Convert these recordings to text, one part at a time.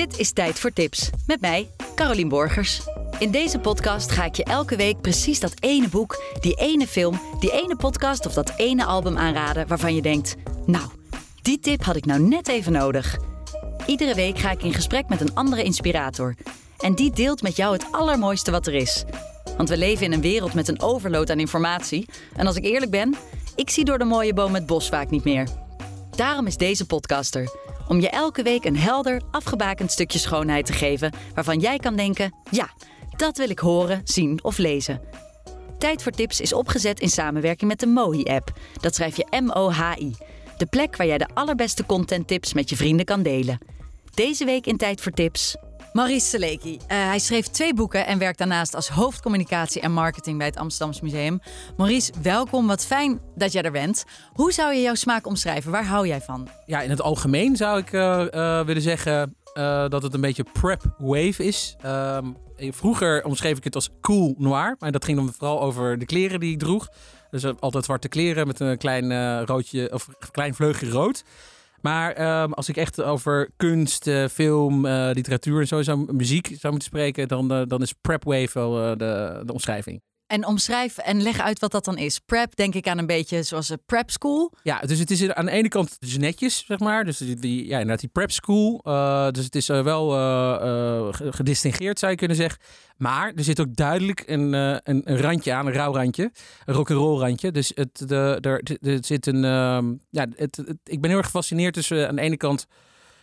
Dit is Tijd voor Tips met mij, Carolien Borgers. In deze podcast ga ik je elke week precies dat ene boek, die ene film, die ene podcast of dat ene album aanraden waarvan je denkt: Nou, die tip had ik nou net even nodig. Iedere week ga ik in gesprek met een andere inspirator. En die deelt met jou het allermooiste wat er is. Want we leven in een wereld met een overload aan informatie. En als ik eerlijk ben, ik zie door de mooie boom het bos vaak niet meer. Daarom is deze podcaster. Om je elke week een helder, afgebakend stukje schoonheid te geven waarvan jij kan denken: ja, dat wil ik horen, zien of lezen. Tijd voor Tips is opgezet in samenwerking met de Mohi-app. Dat schrijf je M-O-H-I. De plek waar jij de allerbeste contenttips met je vrienden kan delen. Deze week in Tijd voor Tips. Maurice Seleki. Uh, hij schreef twee boeken en werkt daarnaast als hoofdcommunicatie en marketing bij het Amsterdams Museum. Maurice, welkom. Wat fijn dat jij er bent. Hoe zou je jouw smaak omschrijven? Waar hou jij van? Ja, in het algemeen zou ik uh, uh, willen zeggen dat het een beetje prep wave is. Ehm, vroeger omschreef ik het als cool noir, maar dat ging dan vooral over de kleren die ik droeg. Dus altijd zwarte kleren met een klein roodje of klein vleugje rood. Maar um, als ik echt over kunst, uh, film, uh, literatuur en sowieso muziek zou moeten spreken, dan, uh, dan is Prep Wave wel de, de omschrijving. En omschrijf en leg uit wat dat dan is. Prep, denk ik aan een beetje zoals een prep school. Ja, dus het is aan de ene kant dus netjes, zeg maar. Dus die, ja, inderdaad die prep school. Uh, dus het is uh, wel uh, gedistingeerd, zou je kunnen zeggen. Maar er zit ook duidelijk een, een, een randje aan, een rauw randje. Een rock'n'roll randje. Dus het, de, er zit een... Ehm, ja, het, ik ben heel erg gefascineerd tussen aan de ene kant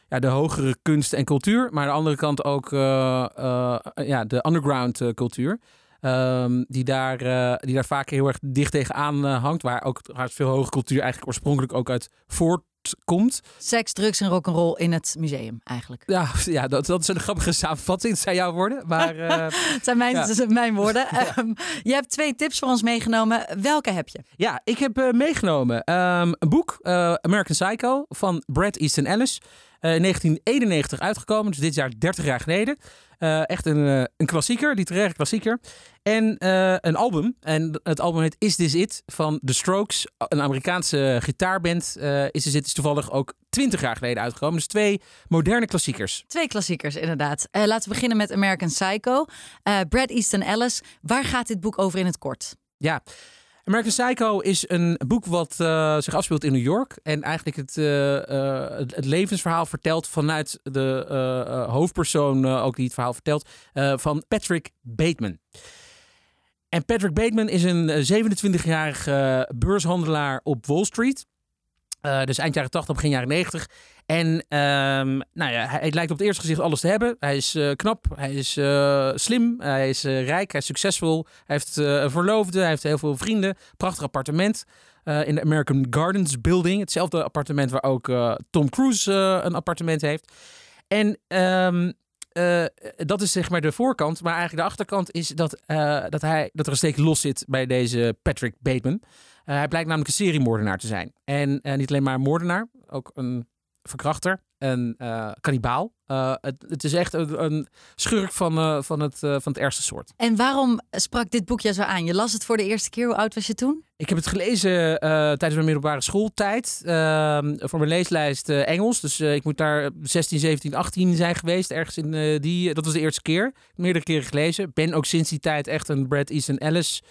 ja, de hogere kunst en cultuur. Maar aan de andere kant ook ja, de underground cultuur. Um, die, daar, uh, die daar vaak heel erg dicht tegenaan uh, hangt. Waar ook veel hoge cultuur eigenlijk oorspronkelijk ook uit voortkomt. Seks, drugs en rock'n'roll in het museum eigenlijk. Ja, ja dat, dat is een grappige samenvatting. Het zijn jouw woorden. Maar, uh, het zijn mijn, ja. mijn woorden. ja. um, je hebt twee tips voor ons meegenomen. Welke heb je? Ja, ik heb meegenomen um, een boek, American Psycho, van Brad Easton Ellis. In 1991 uitgekomen, dus dit jaar 30 jaar geleden. Uh, echt een, uh, een klassieker, literaire klassieker. En een album. En het album heet Is This It van The Strokes. Een Amerikaanse gitaarband. Is This It is toevallig ook 20 jaar geleden uitgekomen. Dus twee moderne klassiekers. Twee klassiekers, inderdaad. laten we beginnen met American Psycho. Brad Easton Ellis. Waar gaat dit boek over in het kort? Ja. American Psycho is een boek wat uh, zich afspeelt in New York. En eigenlijk het, uh, het, het, levensverhaal vertelt vanuit de hoofdpersoon, ook die het verhaal vertelt, van Patrick Bateman. En Patrick Bateman is een 27-jarige beurshandelaar op Wall Street. dus eind jaren 80, begin jaren 90. En um, nou ja, hij lijkt op het eerste gezicht alles te hebben. Hij is uh, knap, hij is uh, slim, hij is uh, rijk, hij is succesvol. Hij heeft een verloofde, hij heeft heel veel vrienden. Prachtig appartement in de American Gardens Building. Hetzelfde appartement waar ook Tom Cruise een appartement heeft. En um, dat is zeg maar de voorkant. Maar eigenlijk de achterkant is dat, dat, hij, dat er een steek los zit bij deze Patrick Bateman. hij blijkt namelijk een seriemoordenaar te zijn. En niet alleen maar een moordenaar, ook een verkrachter, een uh, kannibaal. Uh, het, het, is echt een, een schurk van, uh, van, het, van het ergste soort. En waarom sprak dit boekje zo aan? Je las het voor de eerste keer. Hoe oud was je toen? Ik heb het gelezen tijdens mijn middelbare schooltijd. Voor mijn leeslijst Engels. Dus ik moet daar 16, 17, 18 zijn geweest. Ergens in die... Dat was de eerste keer. Meerdere keren gelezen. Ben ook sinds die tijd echt een Brad Easton Ellis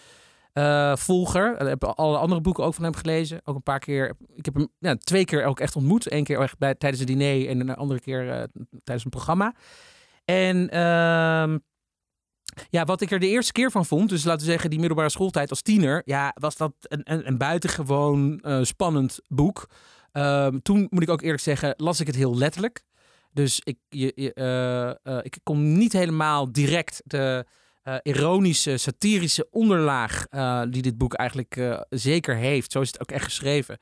uh, volger. Ik heb alle andere boeken ook van hem gelezen. Ook een paar keer. Ik heb hem twee keer ook echt ontmoet. Eén keer echt bij, tijdens een diner en een andere keer uh, tijdens een programma. En uh, ja, wat ik er de eerste keer van vond, dus laten we zeggen die middelbare schooltijd als tiener, ja, was dat een, een, een buitengewoon uh, spannend boek. Ehm, toen moet ik ook eerlijk zeggen, las ik het heel letterlijk. Dus ik, je, ik kon niet helemaal direct de uh, ironische, satirische onderlaag uh, die dit boek eigenlijk uh, zeker heeft. Zo is het ook echt geschreven.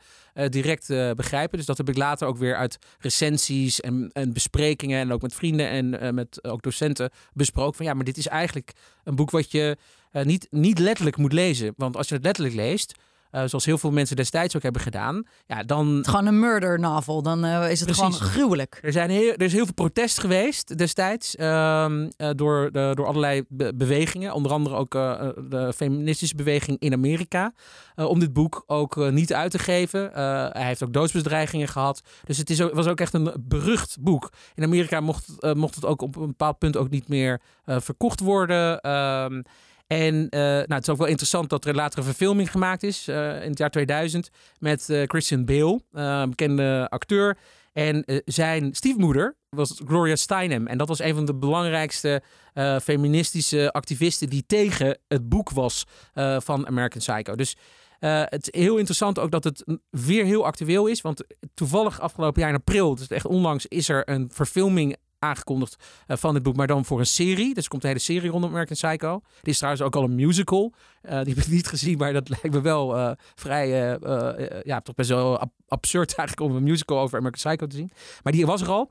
direct begrijpen. Dus dat heb ik later ook weer uit recensies en, en besprekingen en ook met vrienden en met ook docenten besproken. Van ja, maar dit is eigenlijk een boek wat je niet, niet letterlijk moet lezen. Want als je het letterlijk leest, zoals heel veel mensen destijds ook hebben gedaan, ja, dan... Het gewoon een murder novel, dan is het gewoon gruwelijk. Er, zijn heel, er is heel veel protest geweest destijds ehm, door, de, door allerlei bewegingen, onder andere ook de feministische beweging in Amerika, om dit boek ook niet uit te geven. hij heeft ook doodsbedreigingen gehad. Dus het is ook, was ook echt een berucht boek. In Amerika mocht, mocht het ook op een bepaald punt ook niet meer verkocht worden. En uh, nou, het is ook wel interessant dat er later een verfilming gemaakt is uh, in het jaar 2000 met uh, Christian Bale, bekende acteur. En zijn stiefmoeder was Gloria Steinem. En dat was een van de belangrijkste feministische activisten die tegen het boek was van American Psycho. Dus het is heel interessant ook dat het weer heel actueel is. Want toevallig afgelopen jaar in april, dus echt onlangs, is er een verfilming aangekondigd uh, van het boek, maar dan voor een serie. Dus er komt een hele serie rondom American Psycho. Die is trouwens ook al een musical. Uh, die heb ik niet gezien, maar dat lijkt me wel uh, vrij, ja, toch best wel ab absurd eigenlijk om een musical over American Psycho te zien. Maar die was er al.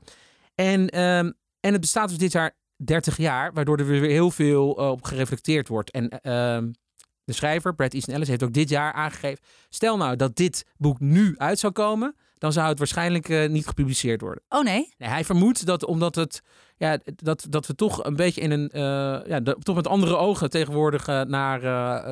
En, um, en het bestaat dus dit jaar 30 jaar, waardoor er weer heel veel op gereflecteerd wordt. En ehm, de schrijver, Brad Easton Ellis, heeft ook dit jaar aangegeven. Stel nou dat dit boek nu uit zou komen dan zou het waarschijnlijk uh, niet gepubliceerd worden. Oh nee? nee? Hij vermoedt dat omdat het, ja, dat, dat we toch een beetje in een, uh, ja, de, toch met andere ogen tegenwoordig uh, naar,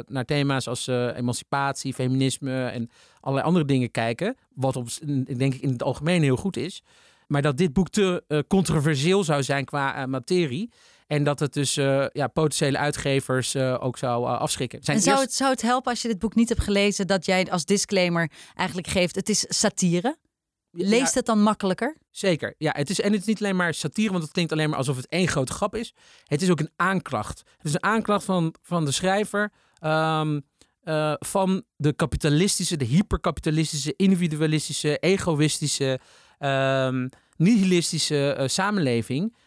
naar thema's als emancipatie, feminisme en allerlei andere dingen kijken. Wat op, denk ik in het algemeen heel goed is. Maar dat dit boek te controversieel zou zijn qua materie. En dat het dus uh, ja, potentiële uitgevers uh, ook zou uh, afschrikken. Zijn en zou, het, zou het helpen als je dit boek niet hebt gelezen, dat jij als disclaimer eigenlijk geeft: het is satire? Leest het dan makkelijker? Zeker. Ja, het is, en het is niet alleen maar satire, want het klinkt alleen maar alsof het één grote grap is. Het is ook een aanklacht. Het is een aanklacht van, van de schrijver. Um, van de kapitalistische, de hyperkapitalistische, individualistische, egoïstische, um, nihilistische samenleving. Uh,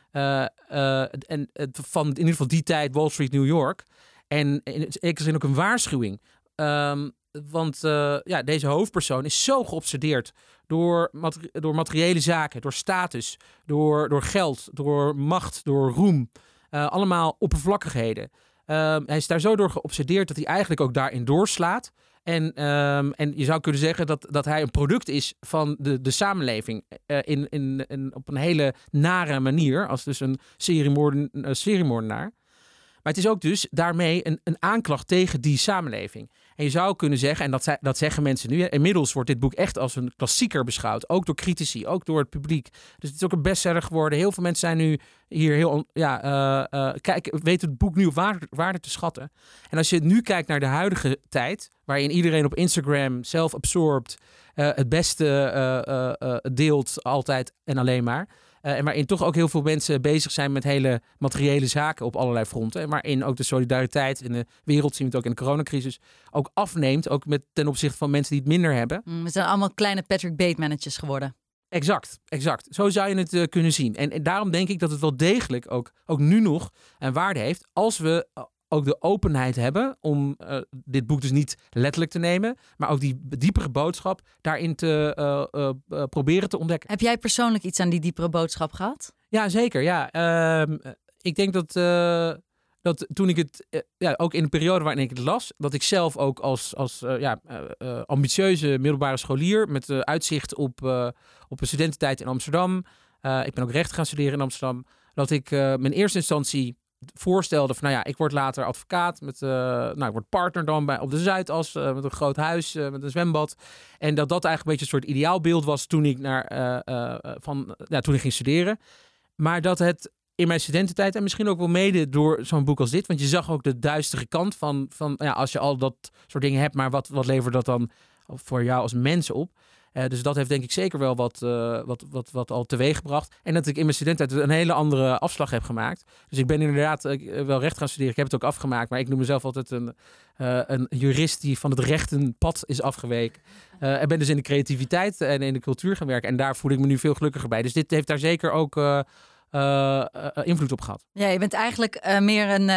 en van in ieder geval die tijd Wall Street, New York. En zekere zin ook een waarschuwing. Um, want uh, ja, deze hoofdpersoon is zo geobsedeerd door, door materiële zaken, door status, door, door geld, door macht, door roem. allemaal oppervlakkigheden. Um, hij is daar zo door geobsedeerd dat hij eigenlijk ook daarin doorslaat. En, um, en je zou kunnen zeggen dat, dat hij een product is van de, de samenleving. In, in, in, op een hele nare manier. Als dus een seriemoorden, seriemoordenaar. Maar het is ook dus daarmee een, een aanklacht tegen die samenleving. En je zou kunnen zeggen, en dat, dat zeggen mensen nu, inmiddels wordt dit boek echt als een klassieker beschouwd. Ook door critici, ook door het publiek. Dus het is ook een bestseller geworden. Heel veel mensen zijn nu hier heel, ja, uh, uh, kijk, weten het boek nu op waarde, te schatten. En als je nu kijkt naar de huidige tijd, waarin iedereen op Instagram zelf-absorbed uh, het beste deelt altijd en alleen maar. Uh, en waarin toch ook heel veel mensen bezig zijn met hele materiële zaken op allerlei fronten. En waarin ook de solidariteit in de wereld, zien we het ook in de coronacrisis, ook afneemt. Ook met, ten opzichte van mensen die het minder hebben. Mm, we zijn allemaal kleine Patrick Batemanetjes geworden. Exact, exact. Zo zou je het uh, kunnen zien. En, en, daarom denk ik dat het wel degelijk ook, ook nu nog een waarde heeft als we ook de openheid hebben om uh, dit boek dus niet letterlijk te nemen, maar ook die diepere boodschap daarin te uh, uh, proberen te ontdekken. Heb jij persoonlijk iets aan die diepere boodschap gehad? Ja, zeker. Ja, ehm, ik denk dat, dat toen ik het, ja, ook in de periode waarin ik het las, dat ik zelf ook als, als ja, ambitieuze middelbare scholier met uitzicht op, op een studententijd in Amsterdam, ik ben ook recht gaan studeren in Amsterdam, dat ik mijn eerste instantie voorstelde van, nou ja, ik word later advocaat met, uh, nou, ik word partner dan bij, op de Zuidas uh, met een groot huis, uh, met een zwembad. En dat dat eigenlijk een beetje een soort ideaalbeeld was toen ik naar, van, ja, toen ik ging studeren. Maar dat het in mijn studententijd en misschien ook wel mede door zo'n boek als dit, want je zag ook de duistere kant van, van ja, als je al dat soort dingen hebt, maar wat, wat levert dat dan voor jou als mens op? Uh, dus dat heeft denk ik zeker wel wat, uh, wat, wat, wat al teweeg gebracht. En dat ik in mijn studententijd een hele andere afslag heb gemaakt. Dus ik ben inderdaad uh, wel recht gaan studeren. Ik heb het ook afgemaakt. Maar ik noem mezelf altijd een, een jurist die van het rechtenpad is afgeweken. en ben dus in de creativiteit en in de cultuur gaan werken. En daar voel ik me nu veel gelukkiger bij. Dus dit heeft daar zeker ook invloed op gehad. Ja, je bent eigenlijk meer een,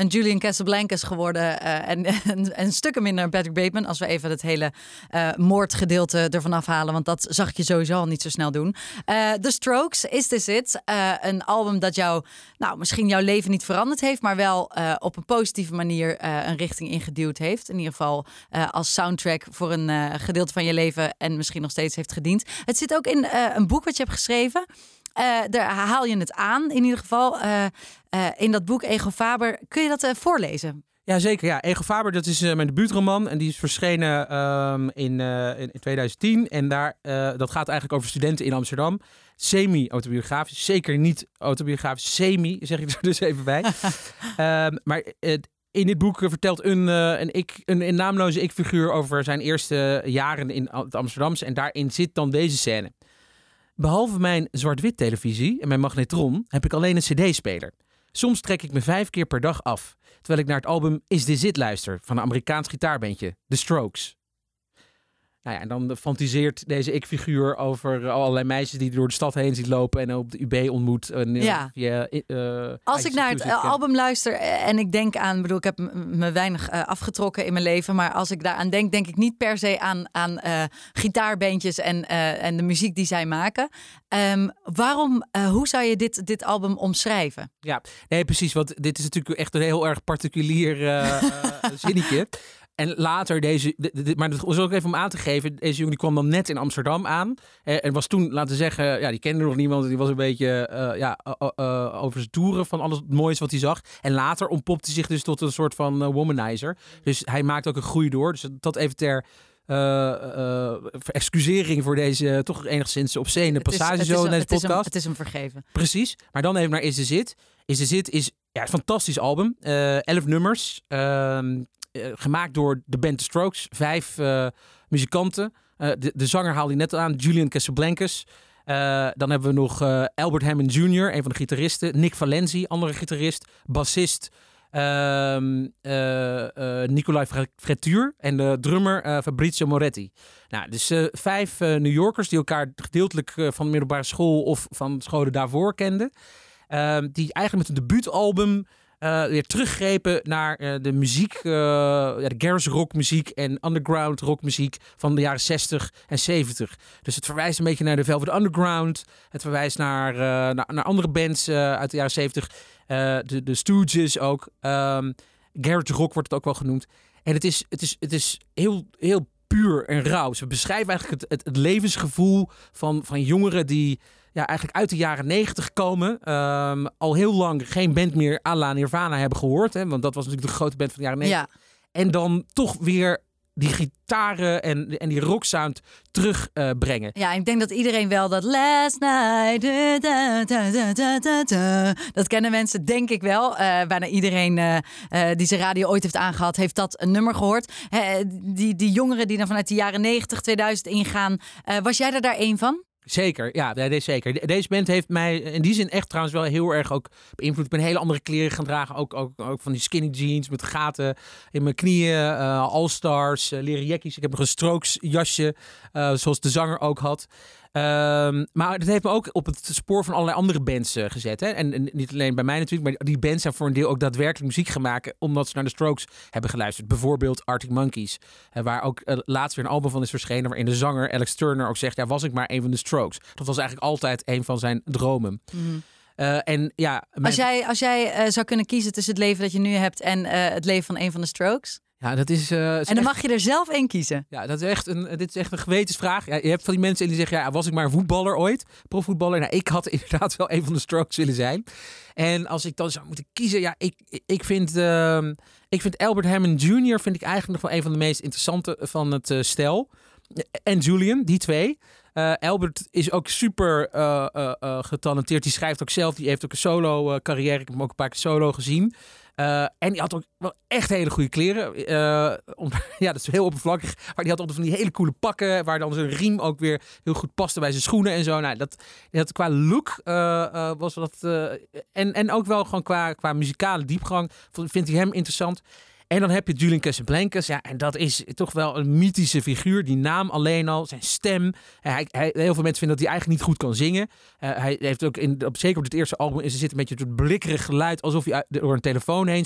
een Julian Casablancas geworden en, en, en stukken minder een Patrick Bateman. Als we even het hele moordgedeelte ervan afhalen, want dat zag je sowieso al niet zo snel doen. The Strokes, Is This It? een album dat jou, nou, misschien jouw leven niet veranderd heeft, maar wel op een positieve manier een richting ingeduwd heeft. In ieder geval als soundtrack voor een gedeelte van je leven en misschien nog steeds heeft gediend. Het zit ook in een boek wat je hebt geschreven. Uh, daar haal je het aan, in ieder geval. Uh, uh, in dat boek Ego Faber. Kun je dat voorlezen? Ja, zeker. Ja. Ego Faber, dat is mijn debuutroman. En die is verschenen um, in, in, 2010. En daar, dat gaat eigenlijk over studenten in Amsterdam. Semi-autobiografisch. Zeker niet autobiografisch. Semi, zeg ik er dus even bij. um, maar in dit boek vertelt een, een, ik, een, een naamloze ik-figuur over zijn eerste jaren in het Amsterdamse. En daarin zit dan deze scène. Behalve mijn zwart-wit televisie en mijn magnetron heb ik alleen een cd-speler. Soms trek ik me vijf keer per dag af, terwijl ik naar het album Is This It luister van een Amerikaans gitaarbandje, The Strokes. Nou ja, en dan fantiseert deze ik-figuur over allerlei meisjes die door de stad heen ziet lopen en op de UB ontmoet. En, ja. Via, uh, Als ik naar het album luister en ik denk aan, bedoel, ik heb me weinig uh, afgetrokken in mijn leven, maar als ik daaraan denk, denk ik niet per se aan, aan uh, gitaarbeentjes en, en de muziek die zij maken. Um, waarom, hoe zou je dit, dit album omschrijven? Ja, nee, precies. Want dit is natuurlijk echt een heel erg particulier zinnetje. En later deze, maar dat was ook even om aan te geven. Deze jongen die kwam dan net in Amsterdam aan. Eh, en was toen, laten we zeggen, ja, die kende nog niemand. Die was een beetje uh, ja, uh, over zijn toeren van alles het moois wat hij zag. En later ontpopte hij zich dus tot een soort van womanizer. Dus hij maakt ook een groei door. Dus dat even ter excusering voor deze toch enigszins obscene passage zo in deze podcast. het is hem vergeven. Precies. Maar dan even naar Is de Zit. Is de Zit is ja, een fantastisch album. elf nummers. Eh, gemaakt door de band The Strokes. Vijf uh, muzikanten. Uh, de, de zanger haalde hij net aan, Julian Casablancas. dan hebben we nog Albert Hammond Jr., een van de gitaristen. Nick Valenzi, andere gitarist. Bassist ehm, Nicolai Fretuur. En de drummer Fabrizio Moretti. Nou, dus vijf New Yorkers die elkaar gedeeltelijk van de middelbare school of van scholen daarvoor kenden. Ehm, die eigenlijk met een debuutalbum uh, weer teruggrepen naar uh, de muziek, uh, de garage rockmuziek en underground rockmuziek van de jaren 60 en 70. Dus het verwijst een beetje naar de Velvet Underground. Het verwijst naar, naar, naar, andere bands uit de jaren 70. de, de Stooges ook. Um, garage rock wordt het ook wel genoemd. En het is, het is, het is heel, heel puur en rauw. Ze beschrijven eigenlijk het, het, het levensgevoel van, van jongeren die ja, eigenlijk uit de jaren negentig komen. Ehm, al heel lang geen band meer à la Nirvana hebben gehoord. Hè, want dat was natuurlijk de grote band van de jaren negentig. Ja. En dan toch weer die gitaren en, en die rocksound terugbrengen. Uh, ja, ik denk dat iedereen wel dat last night. dat kennen mensen, denk ik wel. Uh, bijna iedereen uh, die zijn radio ooit heeft aangehad, heeft dat een nummer gehoord. die, die jongeren die dan vanuit de jaren 90, 2000 ingaan. was jij er daar één van? Zeker, ja, deze, zeker. Deze band heeft mij in die zin echt trouwens wel heel erg ook beïnvloed. Ik ben hele andere kleren gaan dragen. Ook, ook, ook van die skinny jeans met gaten in mijn knieën. Uh, All-Stars, uh, leren jackies. Ik heb een strokes jasje, uh, zoals de zanger ook had. Um, maar dat heeft me ook op het spoor van allerlei andere bands uh, gezet. Hè? En, en, niet alleen bij mij natuurlijk, maar die bands hebben voor een deel ook daadwerkelijk muziek gemaakt omdat ze naar de Strokes hebben geluisterd. Bijvoorbeeld Arctic Monkeys, uh, waar ook uh, laatst weer een album van is verschenen waarin de zanger Alex Turner ook zegt, ja, was ik maar een van de Strokes. Dat was eigenlijk altijd een van zijn dromen. Mm. Uh, en ja, Als jij, als jij uh, zou kunnen kiezen tussen het leven dat je nu hebt en uh, het leven van een van de Strokes, ja, dat is, uh, en dan mag je er zelf één kiezen. Ja, dat is echt een, dit is echt een gewetensvraag. Ja, je hebt van die mensen die zeggen, ja, was ik maar voetballer ooit? Profvoetballer? Nou, ik had inderdaad wel een van de strokes willen zijn. En als ik dan zou moeten kiezen, ja, ik, ik vind... Uh, ik vind Albert Hammond Jr. vind ik eigenlijk nog wel een van de meest interessante van het uh, stel. En Julian, die twee. Uh, Albert is ook super uh, uh, getalenteerd. Die schrijft ook zelf. Die heeft ook een solo carrière. Ik heb hem ook een paar keer solo gezien. Uh, en die had ook wel echt hele goede kleren. Om, ja, dat is heel oppervlakkig. Maar die had altijd van die hele coole pakken. Waar dan zijn riem ook weer heel goed paste bij zijn schoenen en zo. Nou, dat, dat qua look uh, was dat. en, en ook wel gewoon qua, qua muzikale diepgang. Vindt hij hem interessant. En dan heb je Julian Casablancas. Ja, en dat is toch wel een mythische figuur. Die naam alleen al, zijn stem. Hij, hij, heel veel mensen vinden dat hij eigenlijk niet goed kan zingen. Uh, hij heeft ook, in, op, zeker op het eerste album, is er zit een beetje het blikkerig geluid. Alsof hij door een telefoon heen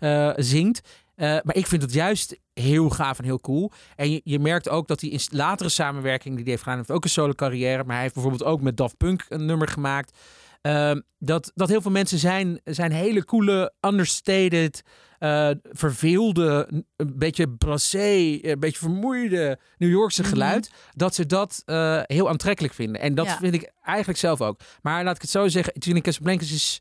uh, zingt. Uh, maar ik vind het juist heel gaaf en heel cool. En je, je, merkt ook dat hij in latere samenwerking die hij heeft gedaan, heeft ook een solo carrière. Maar hij heeft bijvoorbeeld ook met Daft Punk een nummer gemaakt. Uh, dat, dat heel veel mensen zijn, zijn hele coole, understated, uh, verveelde, een beetje brassé, een beetje vermoeide New Yorkse mhm. geluid. Dat ze dat uh, heel aantrekkelijk vinden. En dat ja. vind ik eigenlijk zelf ook. Maar laat ik het zo zeggen, Julian Casablancas is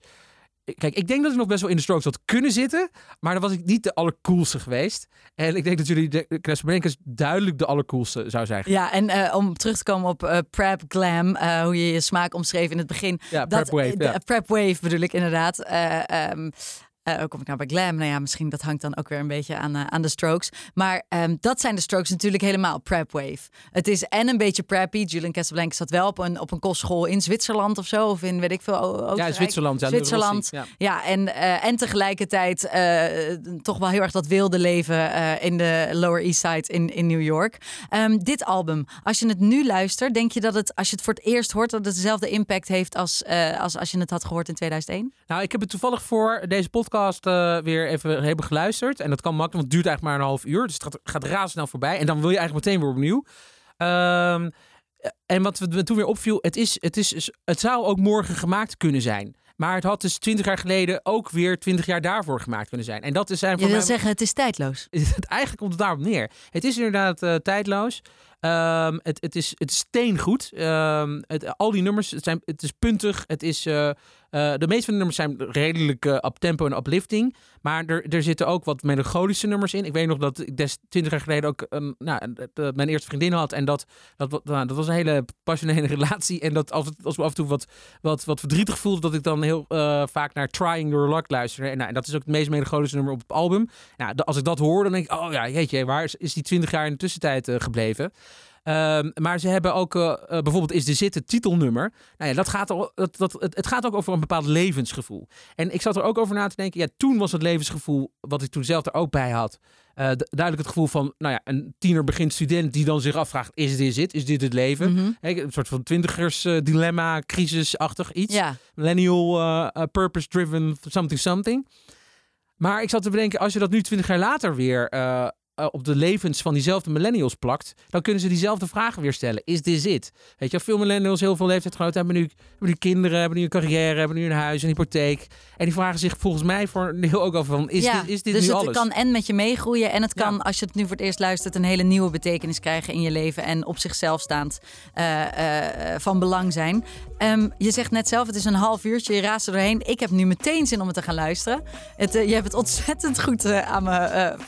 Kijk, ik denk dat ik nog best wel in de strokes had kunnen zitten. Maar dan was ik niet de allercoolste geweest. En ik denk dat jullie de Casablancas duidelijk de allercoolste zou zijn. Ja, en uh, om terug te komen op uh, prep glam, uh, hoe je je smaak omschreef in het begin. Ja, prep wave. Ja. Prep wave bedoel ik inderdaad. Um, uh, kom ik nou bij glam? Nou ja, misschien dat hangt dan ook weer een beetje aan, uh, aan de strokes. Maar um, dat zijn de strokes natuurlijk helemaal prep wave. Het is en een beetje preppy. Julian Casablanca zat wel op een, op een kostschool in Zwitserland of zo. Of in, weet ik veel, Oostenrijk. Ja, Zwitserland. Ja, Zwitserland. Ja. ja, en, uh, en tegelijkertijd toch wel heel erg dat wilde leven in de Lower East Side in, in New York. Um, dit album, als je het nu luistert, denk je dat het, als je het voor het eerst hoort, dat het dezelfde impact heeft als, als als je het had gehoord in 2001? Nou, ik heb het toevallig voor deze podcast podcast uh, weer even hebben geluisterd. En dat kan makkelijk, want het duurt eigenlijk maar een half uur. Dus het gaat, gaat razendsnel voorbij. En dan wil je eigenlijk meteen weer opnieuw. Um, en wat we toen weer opviel, het, is, het, is, het zou ook morgen gemaakt kunnen zijn. Maar het had dus twintig jaar geleden ook weer twintig jaar daarvoor gemaakt kunnen zijn. En dat is zijn Je wil zeggen, het is tijdloos. Eigenlijk komt het daarop neer. Het is inderdaad uh, tijdloos. Um, het, het, is, het is steengoed. Um, het, al die nummers, het, zijn, het is puntig. Het is, uh, uh, de meeste van de nummers zijn redelijk uh, up tempo en uplifting. Maar er, er zitten ook wat melancholische nummers in. Ik weet nog dat ik des twintig jaar geleden ook um, nou, mijn eerste vriendin had. En dat, dat, nou, dat was een hele passionele relatie. En dat als, als we af en toe wat, wat, wat verdrietig voelde, dat ik dan heel vaak naar Trying Your Luck luisterde. En, nou, dat is ook het meest melancholische nummer op het album. Nou, als ik dat hoor, dan denk ik, oh ja, jeetje, waar is, is die twintig jaar in de tussentijd gebleven? Um, maar ze hebben ook, uh, bijvoorbeeld is de zitten titelnummer. Nou ja, dat gaat, dat, dat, het, het, gaat ook over een bepaald levensgevoel. En ik zat er ook over na te denken. Ja, toen was het levensgevoel, wat ik toen zelf er ook bij had. Uh, duidelijk het gevoel van, nou ja, een tiener begint student die dan zich afvraagt: is dit het? Is dit het leven? Mm -hmm. Een soort van twintigers uh, dilemma, crisisachtig iets. Ja. Millennial, uh, purpose-driven, something, something. Maar ik zat te bedenken, als je dat nu twintig jaar later weer uh, op de levens van diezelfde millennials plakt, dan kunnen ze diezelfde vragen weer stellen. Is dit it? Weet je, veel millennials, heel veel leeftijdsgenoten hebben nu, hebben nu kinderen, hebben nu een carrière, hebben nu een huis, een hypotheek. En die vragen zich volgens mij voor een deel ook af van, is ja, dit, is dit dus nu het alles? kan en met je meegroeien en het kan, ja. als je het nu voor het eerst luistert, een hele nieuwe betekenis krijgen in je leven en op zichzelf staand uh, uh, van belang zijn. Um, je zegt net zelf, het is een half uurtje, je raast er doorheen. Ik heb nu meteen zin om het te gaan luisteren. Het, je hebt het ontzettend goed aan me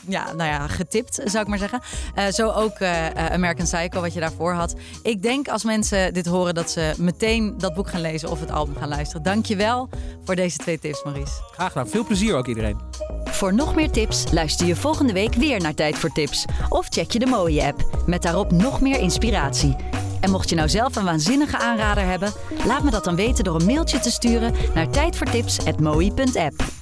ja, nou ja, getipt, zou ik maar zeggen. Uh, zo ook uh, American Psycho, wat je daarvoor had. Ik denk als mensen dit horen dat ze meteen dat boek gaan lezen of het album gaan luisteren. Dankjewel voor deze twee tips, Maurice. Graag gedaan. Veel plezier ook iedereen. Voor nog meer tips luister je volgende week weer naar Tijd voor Tips. Of check je de mooie app met daarop nog meer inspiratie. En mocht je nou zelf een waanzinnige aanrader hebben, laat me dat dan weten door een mailtje te sturen naar tijdvoortips.mooi.app.